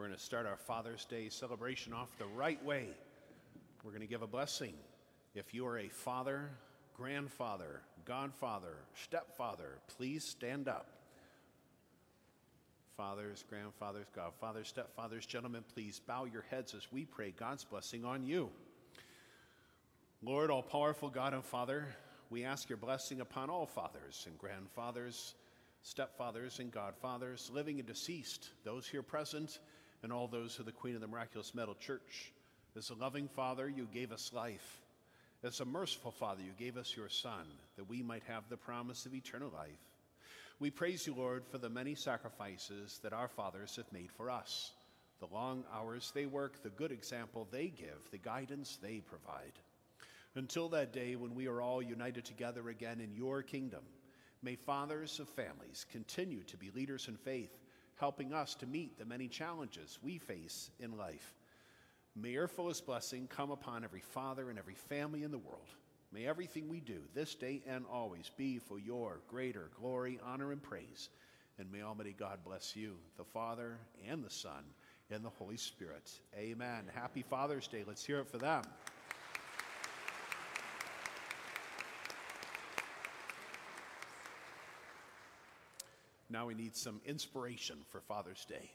We're going to start our Father's Day celebration off the right way. We're going to give a blessing. If you are a father, grandfather, godfather, stepfather, please stand up. Fathers, grandfathers, godfathers, stepfathers, gentlemen, please bow your heads as we pray God's blessing on you. Lord, all powerful God and Father, we ask your blessing upon all fathers and grandfathers, stepfathers and godfathers, living and deceased, those here present, and all those of the Queen of the Miraculous Medal Church. As a loving Father, you gave us life. As a merciful Father, you gave us your Son, that we might have the promise of eternal life. We praise you, Lord, for the many sacrifices that our fathers have made for us, the long hours they work, the good example they give, the guidance they provide. Until that day when we are all united together again in your kingdom, may fathers of families continue to be leaders in faith, helping us to meet the many challenges we face in life. May your fullest blessing come upon every father and every family in the world. May everything we do this day and always be for your greater glory, honor, and praise. And may Almighty God bless you, the Father and the Son and the Holy Spirit. Amen. Happy Father's Day. Let's hear it for them. Now we need some inspiration for Father's Day.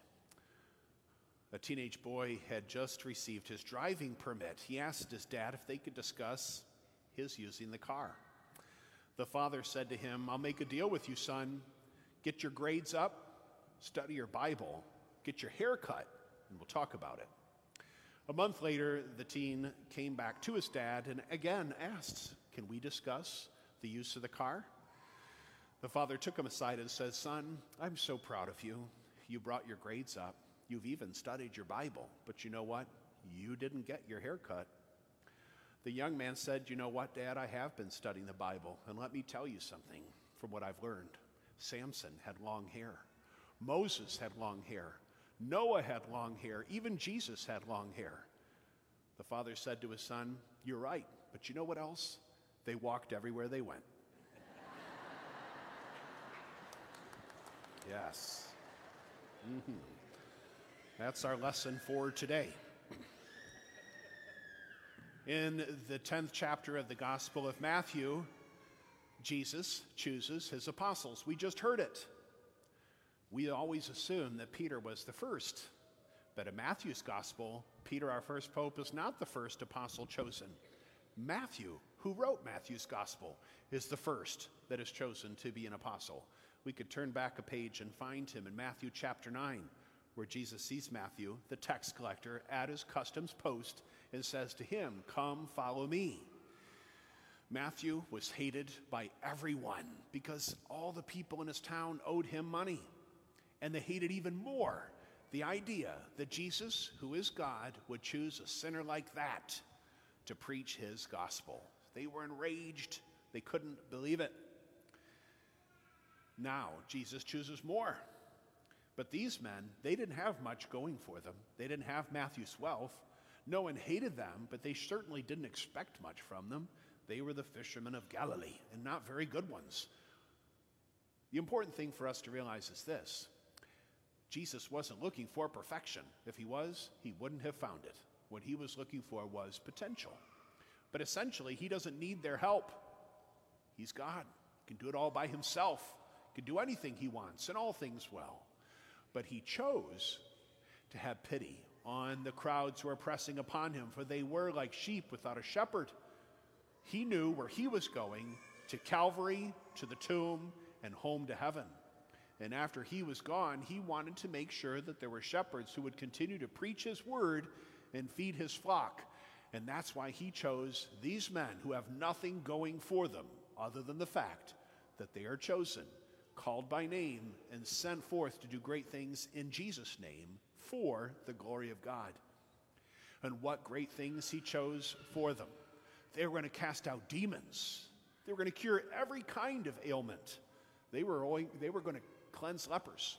A teenage boy had just received his driving permit. He asked his dad if they could discuss his using the car. The father said to him, I'll make a deal with you, son. Get your grades up, study your Bible, get your hair cut, and we'll talk about it. A month later, the teen came back to his dad and again asked, Can we discuss the use of the car? The father took him aside and says, Son, I'm so proud of you. You brought your grades up. You've even studied your Bible. But you know what? You didn't get your hair cut. The young man said, You know what, Dad? I have been studying the Bible. And let me tell you something from what I've learned. Samson had long hair, Moses had long hair, Noah had long hair, even Jesus had long hair. The father said to his son, You're right, but you know what else? They walked everywhere they went. Yes. Mm-hmm. That's our lesson for today. In the 10th chapter of the Gospel of Matthew, Jesus chooses his apostles. We just heard it. We always assume that Peter was the first. But in Matthew's Gospel, Peter, our first pope, is not the first apostle chosen. Matthew, who wrote Matthew's Gospel, is the first that is chosen to be an apostle we could turn back a page and find him in Matthew chapter 9, where Jesus sees Matthew, the tax collector, at his customs post and says to him, Come, follow me. Matthew was hated by everyone because all the people in his town owed him money. And they hated even more the idea that Jesus, who is God, would choose a sinner like that to preach his gospel. They were enraged, they couldn't believe it. Now, Jesus chooses more. But these men, they didn't have much going for them. They didn't have Matthew's wealth. No one hated them, but they certainly didn't expect much from them. They were the fishermen of Galilee, and not very good ones. The important thing for us to realize is this Jesus wasn't looking for perfection. If he was, he wouldn't have found it. What he was looking for was potential. But essentially, he doesn't need their help. He's God, he can do it all by himself can do anything he wants and all things well. But he chose to have pity on the crowds who were pressing upon him, for they were like sheep without a shepherd. He knew where he was going to Calvary, to the tomb, and home to heaven. And after he was gone, he wanted to make sure that there were shepherds who would continue to preach his word and feed his flock. And that's why he chose these men who have nothing going for them other than the fact that they are chosen called by name, and sent forth to do great things in Jesus' name for the glory of God. And what great things he chose for them. They were going to cast out demons, they were going to cure every kind of ailment, they were, only, they were going to cleanse lepers.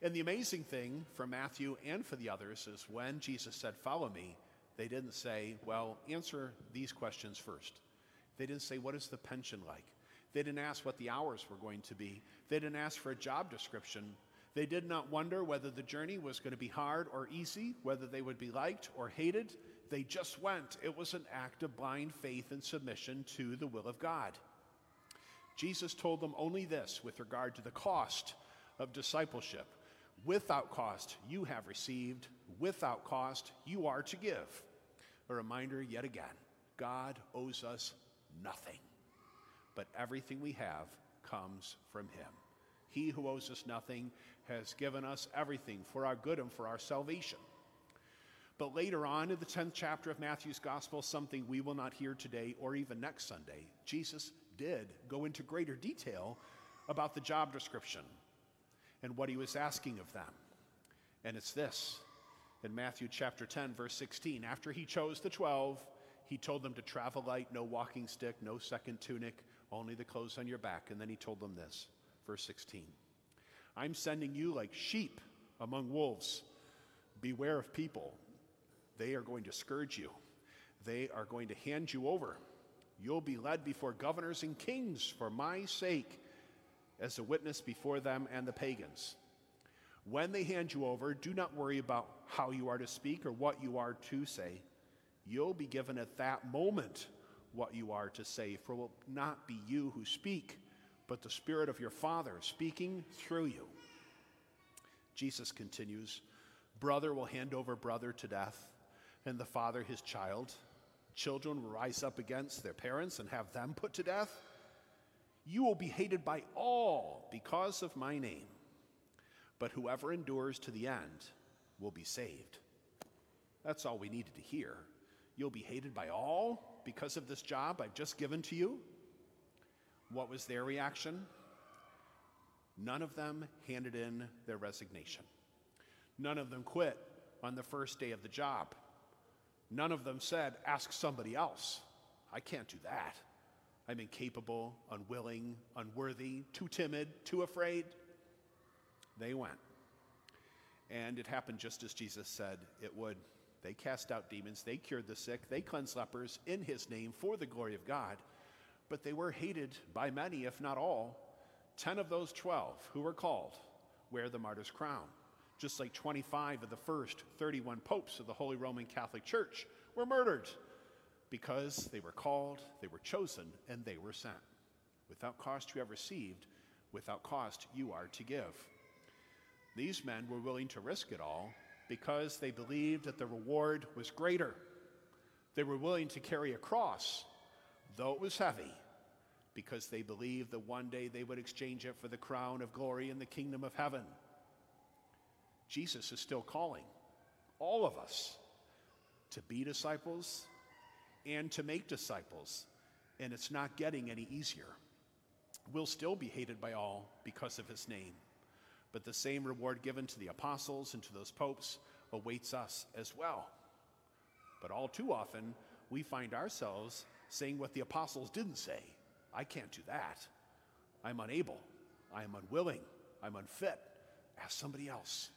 And the amazing thing for Matthew and for the others is when Jesus said, Follow me, they didn't say, Well, answer these questions first. They didn't say, What is the pension like? They didn't ask what the hours were going to be. They didn't ask for a job description. They did not wonder whether the journey was going to be hard or easy, whether they would be liked or hated. They just went. It was an act of blind faith and submission to the will of God. Jesus told them only this with regard to the cost of discipleship. Without cost, you have received. Without cost, you are to give. A reminder yet again God owes us nothing, but everything we have comes from Him. He who owes us nothing has given us everything for our good and for our salvation. But later on in the 10th chapter of Matthew's Gospel, something we will not hear today or even next Sunday, Jesus did go into greater detail about the job description and what he was asking of them. And it's this in Matthew chapter 10, verse 16. After he chose the 12, he told them to travel light, no walking stick, no second tunic, only the clothes on your back. And then he told them this, verse 16 I'm sending you like sheep among wolves. Beware of people. They are going to scourge you, they are going to hand you over. You'll be led before governors and kings for my sake as a witness before them and the pagans. When they hand you over, do not worry about how you are to speak or what you are to say. You'll be given at that moment what you are to say, for it will not be you who speak, but the Spirit of your Father speaking through you. Jesus continues Brother will hand over brother to death, and the father his child. Children will rise up against their parents and have them put to death. You will be hated by all because of my name, but whoever endures to the end will be saved. That's all we needed to hear. You'll be hated by all because of this job I've just given to you. What was their reaction? None of them handed in their resignation. None of them quit on the first day of the job. None of them said, Ask somebody else. I can't do that. I'm incapable, unwilling, unworthy, too timid, too afraid. They went. And it happened just as Jesus said it would. They cast out demons, they cured the sick, they cleansed lepers in his name for the glory of God. But they were hated by many, if not all. Ten of those twelve who were called wear the martyr's crown, just like 25 of the first 31 popes of the Holy Roman Catholic Church were murdered because they were called, they were chosen, and they were sent. Without cost you have received, without cost you are to give. These men were willing to risk it all because they believed that the reward was greater. They were willing to carry a cross, though it was heavy, because they believed that one day they would exchange it for the crown of glory in the kingdom of heaven. Jesus is still calling all of us to be disciples and to make disciples, and it's not getting any easier. We'll still be hated by all because of his name, but the same reward given to the apostles and to those popes awaits us as well. But all too often, we find ourselves saying what the apostles didn't say I can't do that. I'm unable. I am unwilling. I'm unfit. Ask somebody else.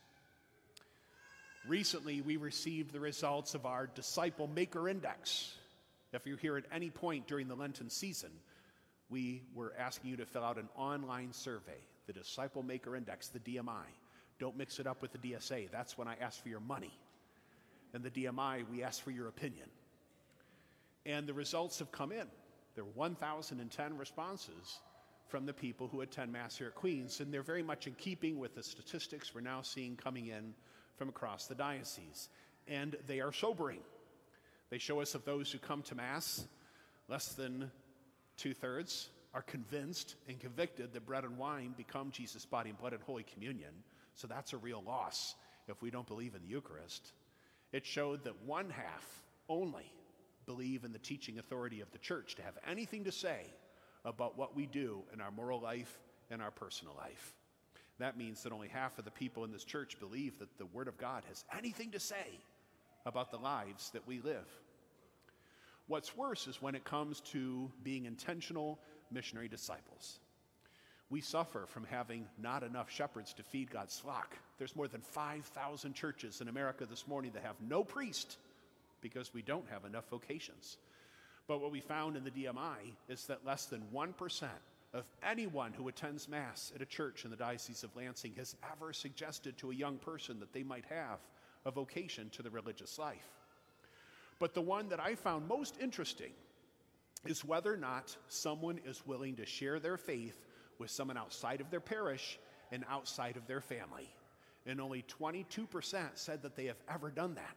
Recently, we received the results of our Disciple Maker Index. If you're here at any point during the Lenten season, we were asking you to fill out an online survey, the Disciple Maker Index, the DMI. Don't mix it up with the DSA. That's when I ask for your money. And the DMI, we ask for your opinion. And the results have come in. There were 1,010 responses from the people who attend Mass here at Queens, and they're very much in keeping with the statistics we're now seeing coming in from across the diocese. And they are sobering. They show us of those who come to Mass, less than two thirds are convinced and convicted that bread and wine become Jesus' body and blood in Holy Communion. So that's a real loss if we don't believe in the Eucharist. It showed that one half only believe in the teaching authority of the church to have anything to say about what we do in our moral life and our personal life. That means that only half of the people in this church believe that the Word of God has anything to say about the lives that we live. What's worse is when it comes to being intentional missionary disciples. We suffer from having not enough shepherds to feed God's flock. There's more than 5,000 churches in America this morning that have no priest because we don't have enough vocations. But what we found in the DMI is that less than 1% of anyone who attends Mass at a church in the Diocese of Lansing has ever suggested to a young person that they might have a vocation to the religious life. But the one that I found most interesting is whether or not someone is willing to share their faith with someone outside of their parish and outside of their family. And only 22% said that they have ever done that.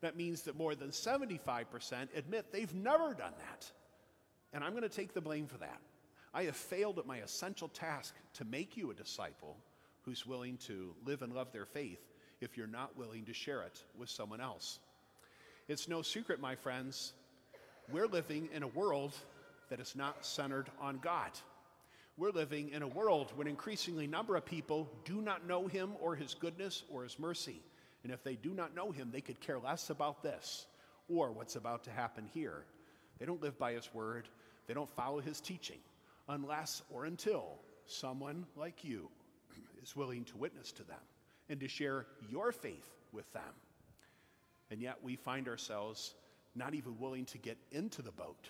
That means that more than 75% admit they've never done that. And I'm going to take the blame for that. I have failed at my essential task to make you a disciple who's willing to live and love their faith if you're not willing to share it with someone else. It's no secret, my friends, we're living in a world that is not centered on God. We're living in a world when increasingly number of people do not know him or his goodness or his mercy. And if they do not know him, they could care less about this or what's about to happen here. They don't live by his word, they don't follow his teaching unless or until someone like you is willing to witness to them and to share your faith with them. And yet we find ourselves not even willing to get into the boat,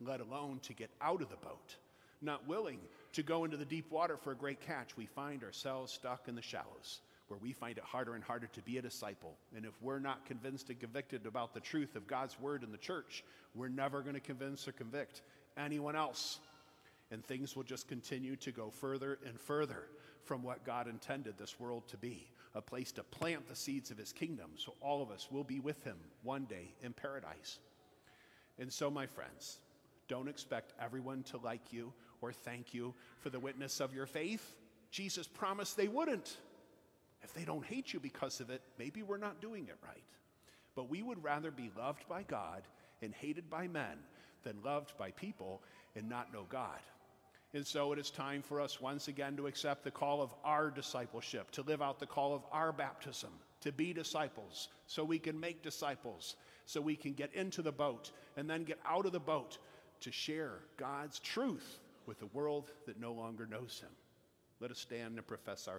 let alone to get out of the boat. Not willing to go into the deep water for a great catch, we find ourselves stuck in the shallows where we find it harder and harder to be a disciple. And if we're not convinced and convicted about the truth of God's word in the church, we're never going to convince or convict anyone else. And things will just continue to go further and further from what God intended this world to be a place to plant the seeds of his kingdom so all of us will be with him one day in paradise. And so, my friends, don't expect everyone to like you or thank you for the witness of your faith. Jesus promised they wouldn't. If they don't hate you because of it, maybe we're not doing it right. But we would rather be loved by God and hated by men than loved by people and not know God. And so it is time for us once again to accept the call of our discipleship, to live out the call of our baptism, to be disciples, so we can make disciples, so we can get into the boat and then get out of the boat to share God's truth with a world that no longer knows Him. Let us stand and profess our